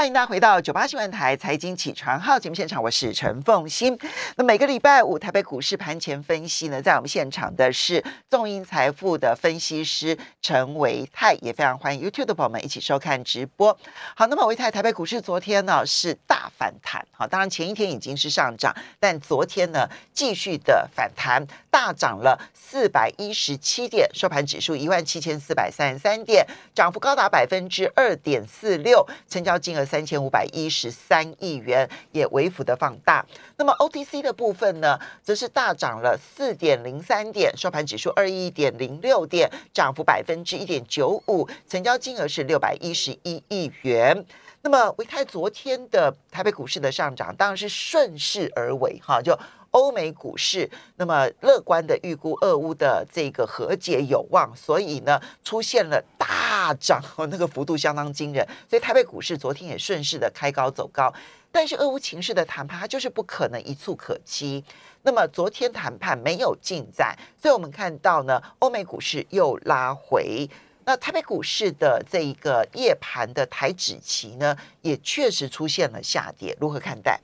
欢迎大家回到九八新闻台财经起床号节目现场，我是陈凤欣。那每个礼拜五台北股市盘前分析呢，在我们现场的是众英财富的分析师陈维泰，也非常欢迎 YouTube 的朋友们一起收看直播。好，那么维泰台北股市昨天呢是大反弹，好，当然前一天已经是上涨，但昨天呢继续的反弹，大涨了四百一十七点，收盘指数一万七千四百三十三点，涨幅高达百分之二点四六，成交金额。三千五百一十三亿元也微幅的放大。那么 OTC 的部分呢，则是大涨了四点零三点，收盘指数二一点零六点，涨幅百分之一点九五，成交金额是六百一十一亿元。那么维泰昨天的台北股市的上涨，当然是顺势而为哈，就。欧美股市那么乐观的预估，俄乌的这个和解有望，所以呢出现了大涨，那个幅度相当惊人。所以台北股市昨天也顺势的开高走高，但是俄乌情势的谈判它就是不可能一触可及。那么昨天谈判没有进展，所以我们看到呢，欧美股市又拉回。那台北股市的这一个夜盘的台指期呢，也确实出现了下跌，如何看待？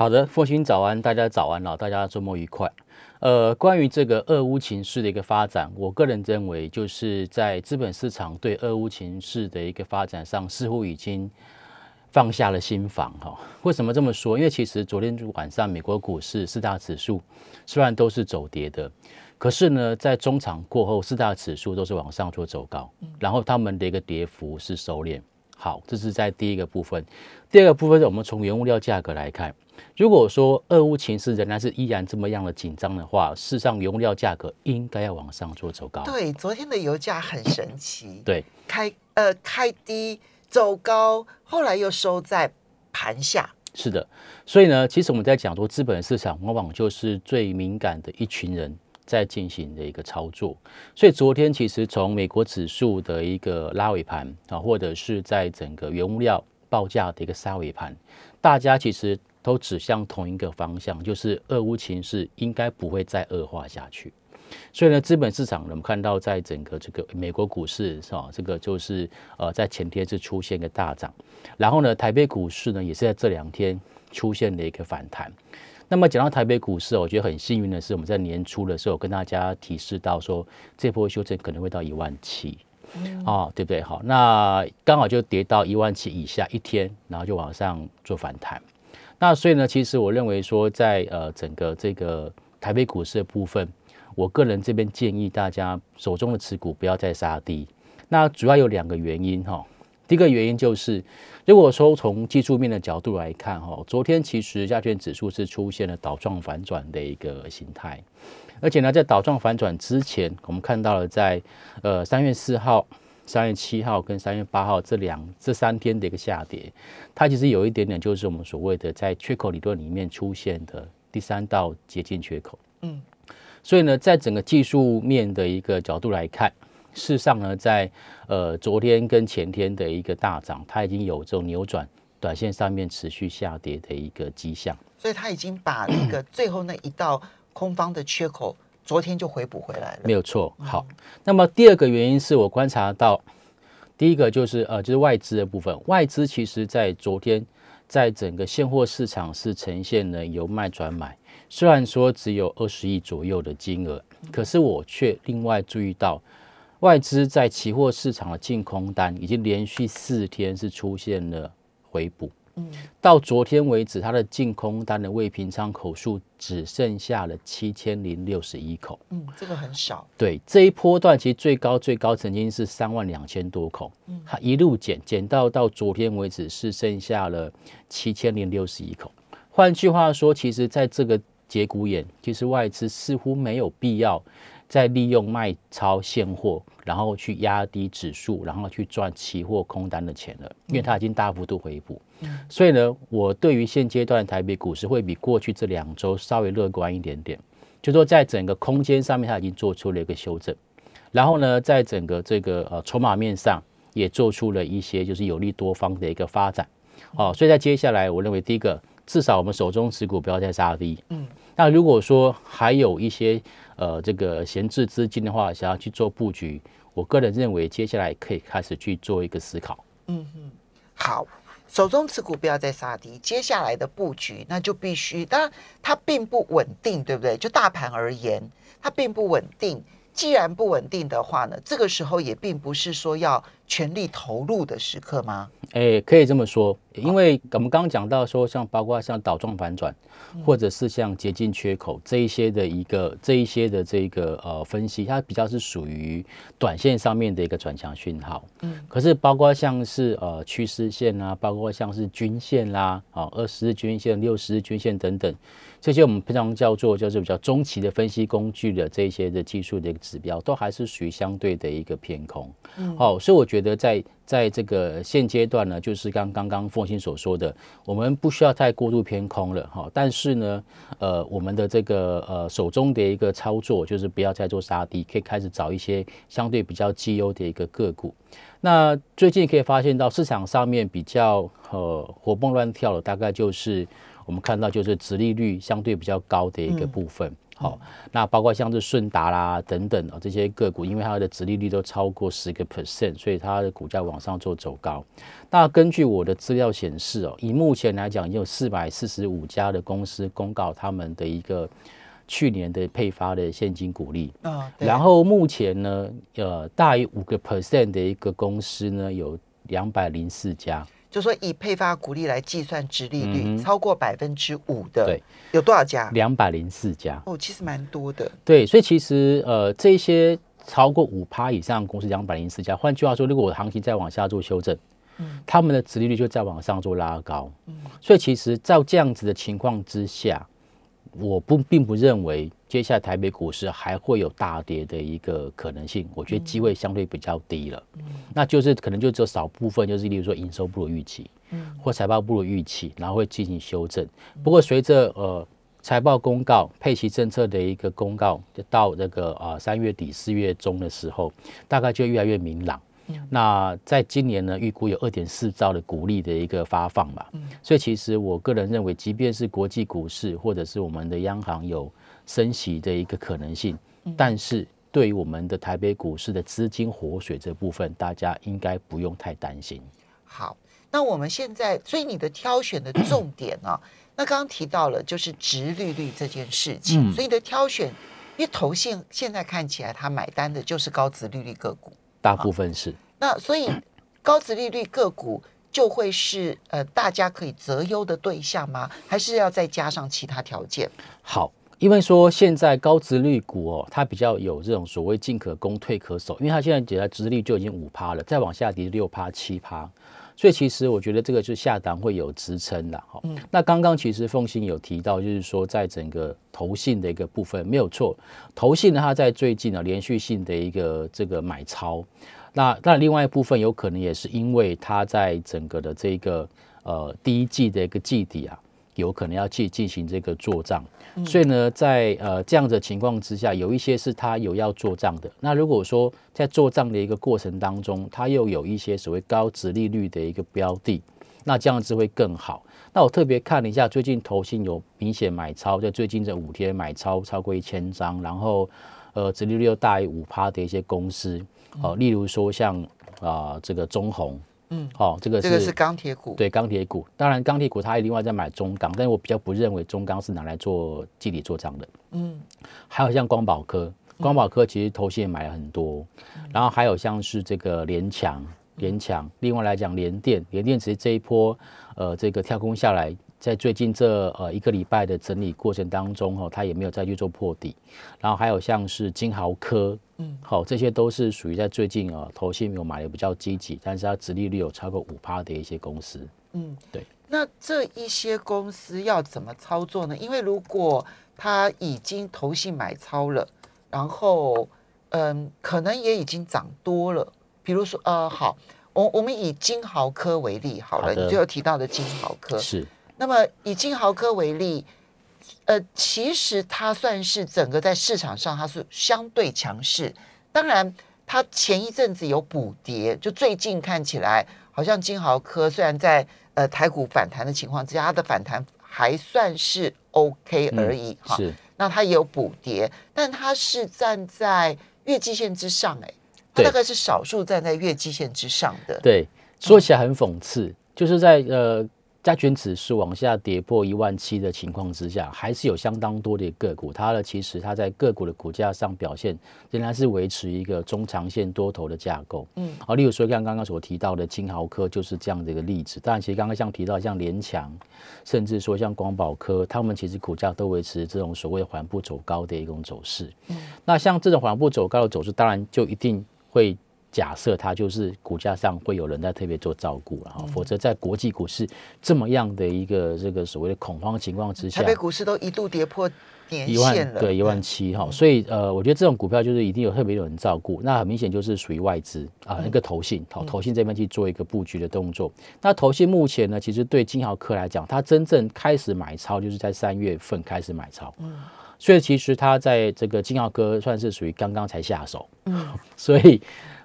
好的，父亲早安，大家早安了，大家周末愉快。呃，关于这个俄乌情势的一个发展，我个人认为，就是在资本市场对俄乌情势的一个发展上，似乎已经放下了心防哈。为什么这么说？因为其实昨天晚上美国股市四大指数虽然都是走跌的，可是呢，在中场过后，四大指数都是往上做走高，然后他们的一个跌幅是收敛。好，这是在第一个部分。第二个部分是，我们从原物料价格来看。如果说俄乌情势仍然是依然这么样的紧张的话，事实上原物料价格应该要往上做走高。对，昨天的油价很神奇，对，开呃开低走高，后来又收在盘下。是的，所以呢，其实我们在讲说资本市场往往就是最敏感的一群人在进行的一个操作。所以昨天其实从美国指数的一个拉尾盘啊，或者是在整个原物料报价的一个杀尾盘，大家其实。都指向同一个方向，就是俄乌情势应该不会再恶化下去。所以呢，资本市场我们看到，在整个这个美国股市是吧？这个就是呃，在前天是出现一个大涨，然后呢，台北股市呢也是在这两天出现了一个反弹。那么讲到台北股市，我觉得很幸运的是，我们在年初的时候跟大家提示到说，这波修正可能会到一万七，哦，对不对？好，那刚好就跌到一万七以下一天，然后就往上做反弹。那所以呢，其实我认为说，在呃整个这个台北股市的部分，我个人这边建议大家手中的持股不要再杀低。那主要有两个原因哈。第一个原因就是，如果说从技术面的角度来看哈，昨天其实加权指数是出现了倒状反转的一个形态，而且呢，在倒状反转之前，我们看到了在呃三月四号。三月七号跟三月八号这两这三天的一个下跌，它其实有一点点就是我们所谓的在缺口理论里面出现的第三道接近缺口。嗯，所以呢，在整个技术面的一个角度来看，事实上呢，在呃昨天跟前天的一个大涨，它已经有这种扭转短线上面持续下跌的一个迹象。所以它已经把那个 最后那一道空方的缺口。昨天就回补回来了，没有错。好，那么第二个原因是我观察到，第一个就是呃，就是外资的部分。外资其实在昨天在整个现货市场是呈现了由卖转买，虽然说只有二十亿左右的金额，可是我却另外注意到，外资在期货市场的净空单已经连续四天是出现了回补。到昨天为止，它的净空单的未平仓口数只剩下了七千零六十一口。嗯，这个很少。对，这一波段其实最高最高曾经是三万两千多口，它一路减减到到昨天为止是剩下了七千零六十一口。换句话说，其实在这个节骨眼，其实外资似乎没有必要。再利用卖超现货，然后去压低指数，然后去赚期货空单的钱了，因为它已经大幅度回补。所以呢，我对于现阶段台北股市会比过去这两周稍微乐观一点点，就说在整个空间上面，它已经做出了一个修正，然后呢，在整个这个呃筹码面上也做出了一些就是有利多方的一个发展。哦，所以在接下来，我认为第一个，至少我们手中持股不要再杀低。嗯，那如果说还有一些。呃，这个闲置资金的话，想要去做布局，我个人认为接下来可以开始去做一个思考。嗯哼，好，手中持股不要再杀跌，接下来的布局那就必须，当然它并不稳定，对不对？就大盘而言，它并不稳定。既然不稳定的话呢，这个时候也并不是说要全力投入的时刻吗？哎，可以这么说，因为我们刚刚讲到说，像包括像倒状反转，或者是像捷径缺口这一些的一个这一些的这个呃分析，它比较是属于短线上面的一个转强讯号。嗯，可是包括像是呃趋势线啊，包括像是均线啦，啊二十日均线、六十日均线等等。这些我们平常叫做就是比较中期的分析工具的这些的技术的一个指标，都还是属于相对的一个偏空。嗯，好，所以我觉得在在这个现阶段呢，就是刚刚刚凤欣所说的，我们不需要太过度偏空了哈。但是呢，呃，我们的这个呃手中的一个操作，就是不要再做杀低，可以开始找一些相对比较绩优的一个个股。那最近可以发现到市场上面比较呃活蹦乱跳的，大概就是。我们看到就是殖利率相对比较高的一个部分，好，那包括像是顺达啦等等啊这些个股，因为它的殖利率都超过十个 percent，所以它的股价往上做走高。那根据我的资料显示哦，以目前来讲，已经有四百四十五家的公司公告他们的一个去年的配发的现金股利。啊，然后目前呢，呃，大于五个 percent 的一个公司呢，有两百零四家。就说以配发股利来计算，值利率超过百分之五的，对，有多少家？两百零四家。哦，其实蛮多的。对，所以其实呃，这些超过五趴以上公司两百零四家。换句话说，如果我的行情再往下做修正，嗯，他们的殖利率就再往上做拉高。嗯，所以其实照这样子的情况之下。我不并不认为接下来台北股市还会有大跌的一个可能性，我觉得机会相对比较低了。嗯，那就是可能就只有少部分，就是例如说营收不如预期，嗯，或财报不如预期，然后会进行修正。不过随着呃财报公告、配息政策的一个公告，到那个啊三月底四月中的时候，大概就越来越明朗。那在今年呢，预估有二点四兆的股利的一个发放嘛，所以其实我个人认为，即便是国际股市或者是我们的央行有升息的一个可能性，但是对于我们的台北股市的资金活水这部分，大家应该不用太担心。好，那我们现在，所以你的挑选的重点啊，那刚刚提到了就是直利率这件事情，所以你的挑选，因为投信现在看起来他买单的就是高值利率个股。大部分是那，所以高值利率个股就会是呃大家可以择优的对象吗？还是要再加上其他条件？好，因为说现在高值率股哦，它比较有这种所谓进可攻退可守，因为它现在底下值率就已经五趴了，再往下跌六趴七趴，所以其实我觉得这个就下档会有支撑的哈。嗯，那刚刚其实凤欣有提到，就是说在整个投信的一个部分没有错，投信呢它在最近呢连续性的一个这个买超，那那另外一部分有可能也是因为它在整个的这个呃第一季的一个季底啊，有可能要去进行这个做账，所以呢在呃这样的情况之下，有一些是他有要做账的。那如果说在做账的一个过程当中，他又有一些所谓高值利率的一个标的，那这样子会更好。那我特别看了一下，最近投信有明显买超，在最近这五天买超超过一千张，然后呃，殖利率又大于五趴的一些公司，哦，例如说像啊这个中红，嗯，好，这个这个是钢铁股，对钢铁股，当然钢铁股它也另外在买中钢，但是我比较不认为中钢是拿来做基底做账的，嗯，还有像光宝科，光宝科其实头先也买了很多，然后还有像是这个联强。联强，另外来讲，联电，联电其实这一波，呃，这个跳空下来，在最近这呃一个礼拜的整理过程当中，哈，它也没有再去做破底。然后还有像是金豪科，嗯，好，这些都是属于在最近啊，投信有买的比较积极，但是它殖利率有超过五趴的一些公司。嗯，对。那这一些公司要怎么操作呢？因为如果它已经投信买超了，然后嗯，可能也已经涨多了。比如说，呃，好，我我们以金豪科为例好了，你最后提到的金豪科是。那么以金豪科为例，呃，其实它算是整个在市场上它是相对强势。当然，它前一阵子有补跌，就最近看起来好像金豪科虽然在呃台股反弹的情况之下，它的反弹还算是 OK 而已哈。是。那它也有补跌，但它是站在月季线之上，哎。它大概是少数站在月季线之上的。对，说起来很讽刺，就是在呃。加权指数往下跌破一万七的情况之下，还是有相当多的个股，它呢其实它在个股的股价上表现仍然是维持一个中长线多头的架构。嗯，好，例如说像刚刚所提到的金豪科就是这样的一个例子。当然，其实刚刚像提到像联强，甚至说像光宝科，他们其实股价都维持这种所谓缓步走高的一种走势。嗯，那像这种缓步走高的走势，当然就一定会。假设它就是股价上会有人在特别做照顾了哈，否则在国际股市这么样的一个这个所谓的恐慌情况之下，台北股市都一度跌破年线了，对一万七哈，所以呃，我觉得这种股票就是一定有特别有人照顾，那很明显就是属于外资啊，一个投信，好投信这边去做一个布局的动作。那投信目前呢，其实对金豪科来讲，它真正开始买超就是在三月份开始买超，嗯，所以其实他在这个金豪科算是属于刚刚才下手，嗯，所以。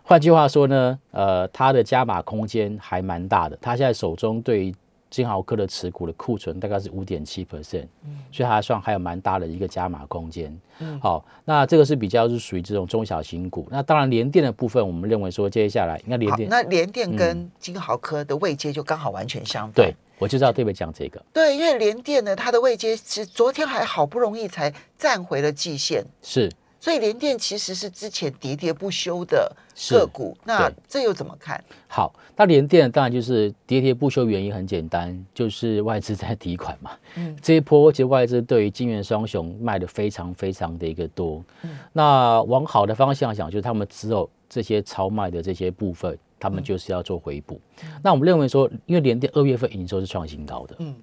换句话说呢，呃，它的加码空间还蛮大的。它现在手中对金豪科的持股的库存大概是五点七 percent，所以它算还有蛮大的一个加码空间。好，那这个是比较是属于这种中小型股。那当然联电的部分，我们认为说接下来应该联电，那联电跟金豪科的位阶就刚好完全相反。对，我就知道特别讲这个。对，因为联电呢，它的位阶是昨天还好不容易才站回了季线。是。所以联电其实是之前喋喋不休的个股，那这又怎么看？好，那联电当然就是喋喋不休，原因很简单，就是外资在提款嘛。嗯，这一波其实外资对于金元双雄卖的非常非常的一个多。嗯，那往好的方向想，就是他们只有这些超卖的这些部分，他们就是要做回补。那我们认为说，因为联电二月份营收是创新高的。嗯。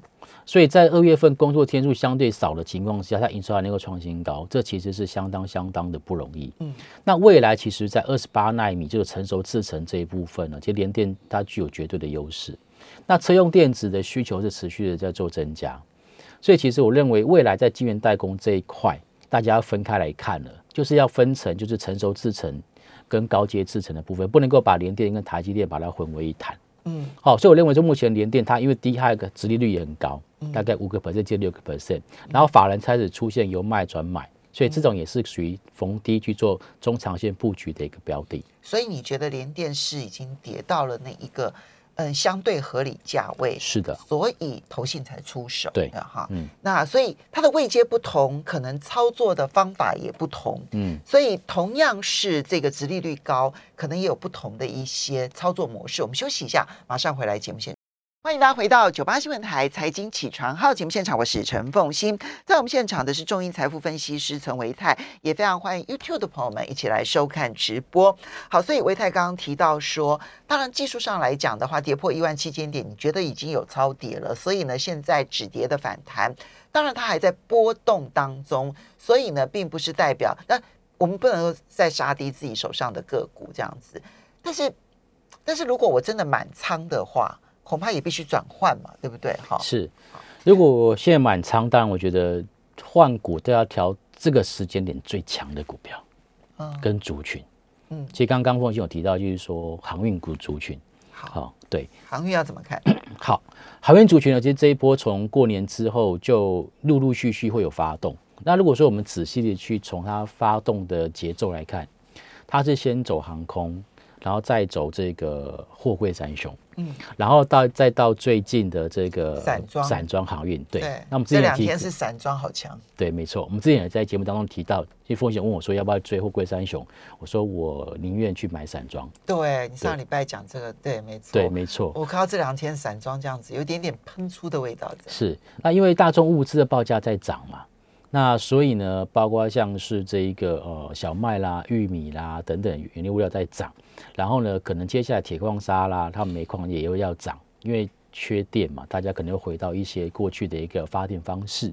所以在二月份工作天数相对少的情况下，它营收还能够创新高，这其实是相当相当的不容易。嗯，那未来其实，在二十八纳米这个成熟制程这一部分呢，其实联电它具有绝对的优势。那车用电子的需求是持续的在做增加，所以其实我认为未来在晶圆代工这一块，大家要分开来看了，就是要分成就是成熟制程跟高阶制程的部分，不能够把联电跟台积电把它混为一谈。嗯，好，所以我认为，就目前联电它因为低，它一个殖利率也很高，大概五个 percent 接六个 percent，然后法人开始出现由卖转买，所以这种也是属于逢低去做中长线布局的一个标的。所以你觉得联电是已经跌到了那一个？嗯，相对合理价位是的，所以投信才出手。对哈，嗯，那所以它的位阶不同，可能操作的方法也不同。嗯，所以同样是这个殖利率高，可能也有不同的一些操作模式。我们休息一下，马上回来节目现欢迎大家回到九八新闻台财经起床号节目现场，我是陈凤欣，在我们现场的是中银财富分析师陈维泰，也非常欢迎 YouTube 的朋友们一起来收看直播。好，所以维泰刚刚提到说，当然技术上来讲的话，跌破一万七千点，你觉得已经有超跌了，所以呢，现在止跌的反弹，当然它还在波动当中，所以呢，并不是代表那我们不能再杀低自己手上的个股这样子。但是，但是如果我真的满仓的话，恐怕也必须转换嘛，对不对？哈，是。如果现在满仓，当然我觉得换股都要调这个时间点最强的股票，嗯，跟族群，嗯，其实刚刚凤信有提到，就是说航运股族群，好，对，航运要怎么看？好，航运族群呢，其实这一波从过年之后就陆陆续续会有发动。那如果说我们仔细的去从它发动的节奏来看，它是先走航空。然后再走这个货柜三雄，嗯，然后到再到最近的这个散装散装航运，对。那我们这两天是散装好强，对，没错。我们之前也在节目当中提到，因为风险问我说要不要追货柜三雄，我说我宁愿去买散装。对你上礼拜讲这个，对，没错，对，没错。我看到这两天散装这样子，有点点喷出的味道。是，那因为大众物资的报价在涨嘛。那所以呢，包括像是这一个呃小麦啦、玉米啦等等原料物料在涨，然后呢，可能接下来铁矿砂啦、它煤矿也又要涨，因为。缺电嘛，大家可能又回到一些过去的一个发电方式，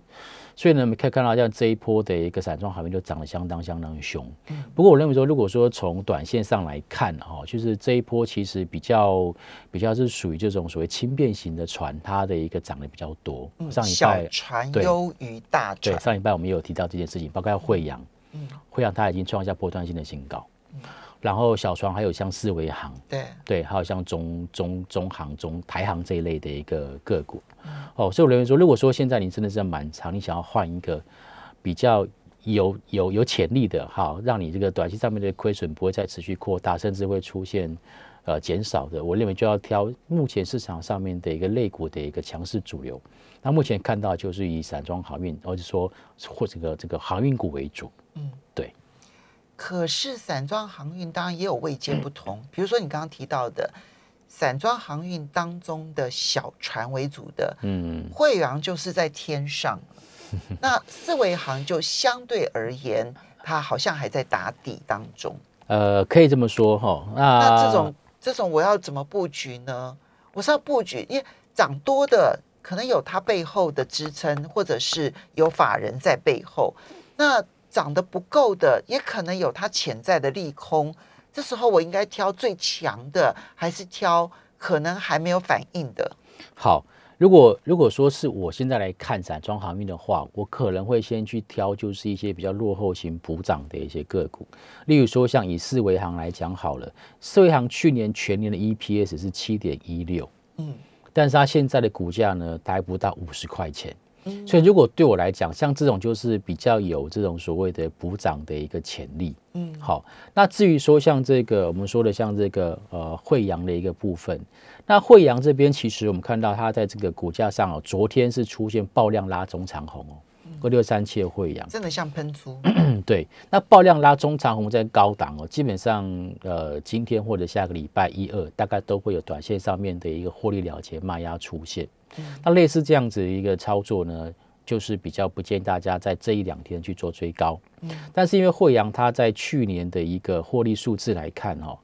所以呢，我们可以看到像这一波的一个散装海运就涨得相当相当凶。不过我认为说，如果说从短线上来看哈，就是这一波其实比较比较是属于这种所谓轻便型的船，它的一个涨得比较多。上一拜船优于大船，对，上一拜我们也有提到这件事情，包括惠阳，嗯，惠阳它已经创下波段性的新高。然后小船还有像四维行，对对，还有像中中中航、中台航这一类的一个个股，哦，所以我认为说，如果说现在你真的是满仓，你想要换一个比较有有有潜力的，哈，让你这个短期上面的亏损不会再持续扩大，甚至会出现呃减少的，我认为就要挑目前市场上面的一个类股的一个强势主流。那目前看到就是以散装航运，或者说或这个这个航运股为主。嗯，对。可是散装航运当然也有位阶不同，比如说你刚刚提到的散装航运当中的小船为主的，嗯，惠阳就是在天上，那四维航就相对而言，它好像还在打底当中。呃，可以这么说哈。那这种这种我要怎么布局呢？我是要布局，因为涨多的可能有它背后的支撑，或者是有法人在背后。那涨得不够的，也可能有它潜在的利空。这时候我应该挑最强的，还是挑可能还没有反应的？好，如果如果说是我现在来看散装航运的话，我可能会先去挑，就是一些比较落后型补涨的一些个股。例如说，像以四维行来讲好了，四维行去年全年的 EPS 是七点一六，嗯，但是它现在的股价呢，还不到五十块钱。所以，如果对我来讲，像这种就是比较有这种所谓的补涨的一个潜力。嗯，好。那至于说像这个我们说的像这个呃惠阳的一个部分，那惠阳这边其实我们看到它在这个股价上哦，昨天是出现爆量拉中长红哦，二六三七的惠阳真的像喷出。对，那爆量拉中长红在高档哦，基本上呃今天或者下个礼拜一二，大概都会有短线上面的一个获利了结卖压出现。那类似这样子一个操作呢，就是比较不建议大家在这一两天去做追高。嗯，但是因为惠阳它在去年的一个获利数字来看哦，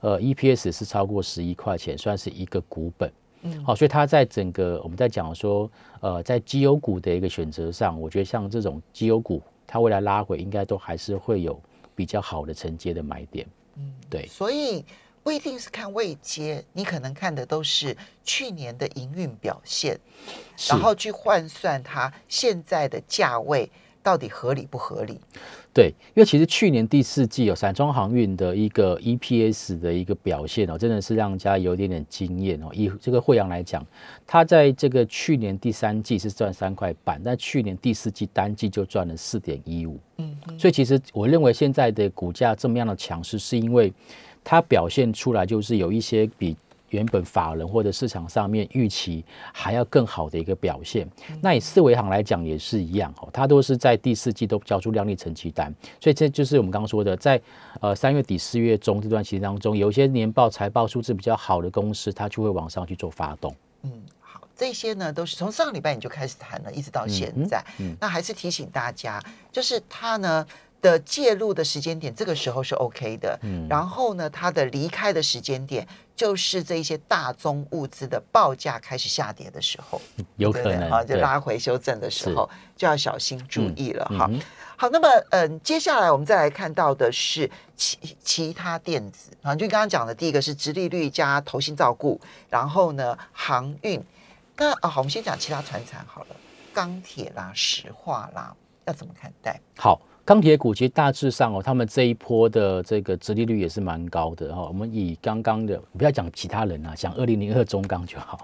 呃，EPS 是超过十一块钱，算是一个股本。嗯，好，所以它在整个我们在讲说，呃，在绩优股的一个选择上，我觉得像这种绩优股，它未来拉回应该都还是会有比较好的承接的买点。嗯，对，所以。不一定是看未接，你可能看的都是去年的营运表现，然后去换算它现在的价位到底合理不合理。对，因为其实去年第四季有散装航运的一个 EPS 的一个表现哦，真的是让家有点点惊艳哦。以这个惠阳来讲，它在这个去年第三季是赚三块半，但去年第四季单季就赚了四点一五。嗯，所以其实我认为现在的股价这么样的强势，是因为。它表现出来就是有一些比原本法人或者市场上面预期还要更好的一个表现。那以四维行来讲也是一样哦，它都是在第四季都交出量丽成绩单，所以这就是我们刚刚说的，在呃三月底四月中这段期间当中，有一些年报财报数字比较好的公司，它就会往上去做发动。嗯，好，这些呢都是从上个礼拜你就开始谈了，一直到现在。嗯，那还是提醒大家，就是它呢。的介入的时间点，这个时候是 OK 的。嗯，然后呢，它的离开的时间点，就是这一些大宗物资的报价开始下跌的时候，有可能啊，就拉回修正的时候，就要小心注意了哈。好，那么嗯，接下来我们再来看到的是其其他电子啊，就刚刚讲的第一个是直利率加投信照顾，然后呢，航运。那啊，好，我们先讲其他船产好了，钢铁啦、石化啦，要怎么看待？好。钢铁股其实大致上哦，他们这一波的这个殖利率也是蛮高的哈。我们以刚刚的不要讲其他人啊，讲二零零二中钢就好。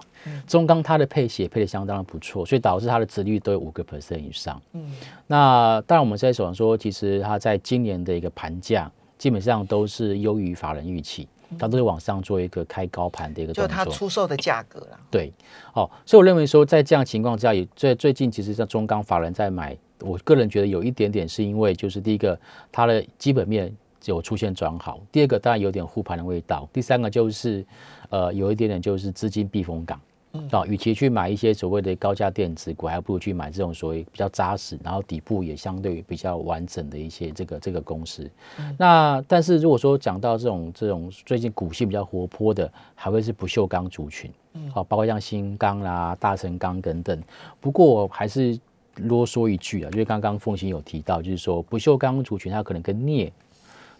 中钢它的配息也配的相当的不错，所以导致它的殖利率都有五个 percent 以上。嗯，那当然我们在手上说，其实它在今年的一个盘价基本上都是优于法人预期，它都是往上做一个开高盘的一个动作。就它出售的价格啦。对，哦，所以我认为说在这样情况之下，也最最近其实像中钢法人在买。我个人觉得有一点点是因为，就是第一个，它的基本面有出现转好；第二个，当然有点护盘的味道；第三个就是，呃，有一点点就是资金避风港。啊，与其去买一些所谓的高价电子股，还不如去买这种所谓比较扎实，然后底部也相对比较完整的一些这个这个公司。那但是如果说讲到这种这种最近股性比较活泼的，还会是不锈钢族群。好，包括像新钢啦、大成钢等等。不过还是。啰嗦一句啊，因为刚刚凤鑫有提到，就是说不锈钢族群它可能跟镍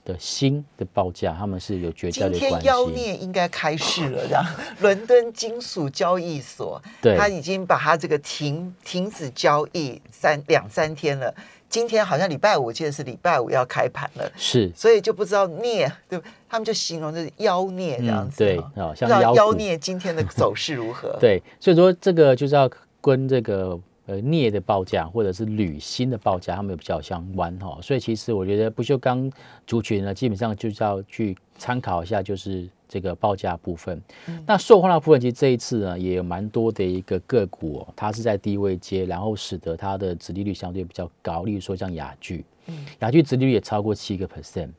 的锌的报价，他们是有绝交的关系。今天妖孽应该开市了，这样，伦敦金属交易所，对，他已经把它这个停停止交易三两三天了。今天好像礼拜五，我记得是礼拜五要开盘了，是，所以就不知道镍，对，他们就形容是妖孽这样子，对啊，像 妖孽今天的走势如何？对，所以说这个就是要跟这个。呃，镍的报价或者是铝锌的报价，它们比较相关哈，所以其实我觉得不锈钢族群呢，基本上就是要去参考一下，就是这个报价部分。那塑化的部分，其实这一次呢，也有蛮多的一个个股哦，它是在低位接，然后使得它的殖利率相对比较高。例如说像雅聚，雅居殖利率也超过七个 percent。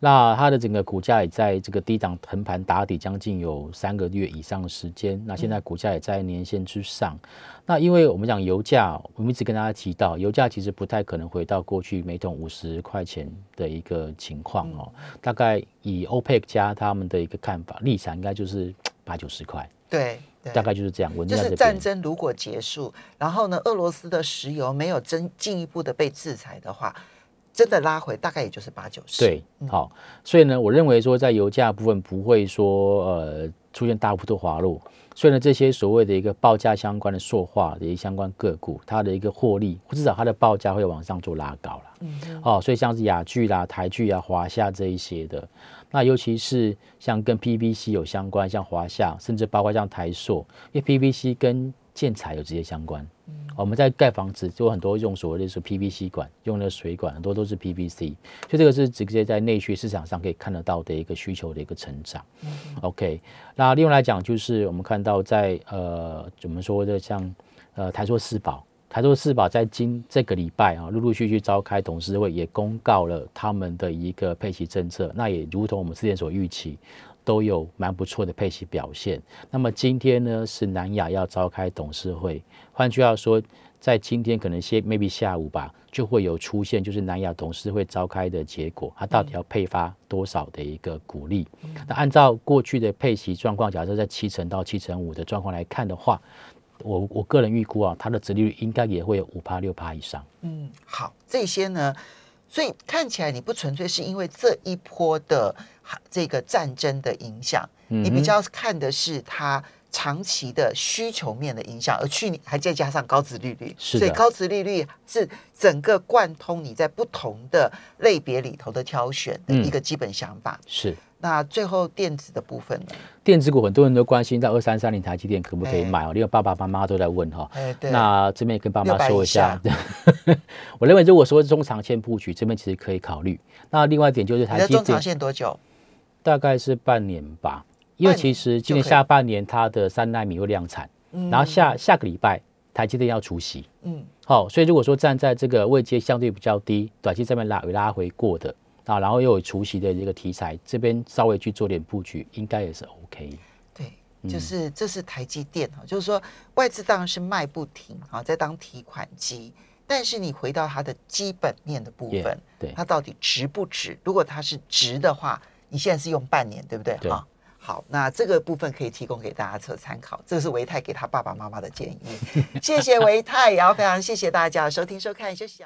那它的整个股价也在这个低档横盘打底将近有三个月以上的时间，那现在股价也在年线之上。那因为我们讲油价，我们一直跟大家提到，油价其实不太可能回到过去每桶五十块钱的一个情况哦。大概以 OPEC 加他们的一个看法立场，应该就是 八九十块。对，大概就是这样。就是战争如果结束，然后呢，俄罗斯的石油没有真进一步的被制裁的话。真的拉回大概也就是八九十。对，好，所以呢，我认为说在油价部分不会说呃出现大幅度滑落，所以呢，这些所谓的一个报价相关的塑化的一些相关个股，它的一个获利至少它的报价会往上做拉高了。嗯，哦，所以像是雅聚啦、台聚啊、华夏这一些的，那尤其是像跟 PVC 有相关，像华夏，甚至包括像台塑，因为 PVC 跟建材有直接相关。我们在盖房子就很多用所谓的是 PVC 管，用的水管很多都是 PVC，所以这个是直接在内需市场上可以看得到的一个需求的一个成长。OK，那另外来讲就是我们看到在呃怎么说的像呃台塑四宝，台塑四宝在今这个礼拜啊陆陆续续召开董事会，也公告了他们的一个配息政策，那也如同我们之前所预期。都有蛮不错的配息表现。那么今天呢是南亚要召开董事会，换句话说，在今天可能先 maybe 下午吧，就会有出现就是南亚董事会召开的结果，它到底要配发多少的一个股利？那按照过去的配息状况，假设在七成到七成五的状况来看的话，我我个人预估啊，它的折利率应该也会有五趴六趴以上。嗯，好，这些呢。所以看起来你不纯粹是因为这一波的这个战争的影响，你比较看的是它长期的需求面的影响，而去年还再加上高值利率，所以高值利率是整个贯通你在不同的类别里头的挑选的一个基本想法。是。那最后电子的部分呢？电子股很多人都关心，到二三三零台积电可不可以买哦？因为爸爸妈妈都在问哈。哎，对。那这边跟爸妈说一下，我认为如果说中长线布局，这边其实可以考虑。那另外一点就是台积电。中长线多久？大概是半年吧，因为其实今年下半年它的三纳米会量产，然后下下个礼拜台积电要除息。嗯。好，所以如果说站在这个位阶相对比较低，短期这边拉拉回过的。啊，然后又有除夕的一个题材，这边稍微去做点布局，应该也是 OK。对，就是这是台积电哈，就是说外资当然是卖不停啊，在当提款机，但是你回到它的基本面的部分，对，它到底值不值？如果它是值的话，你现在是用半年，对不对？好，好，那这个部分可以提供给大家做参考。这个是维泰给他爸爸妈妈的建议，谢谢维泰，也要非常谢谢大家收听收看，休息。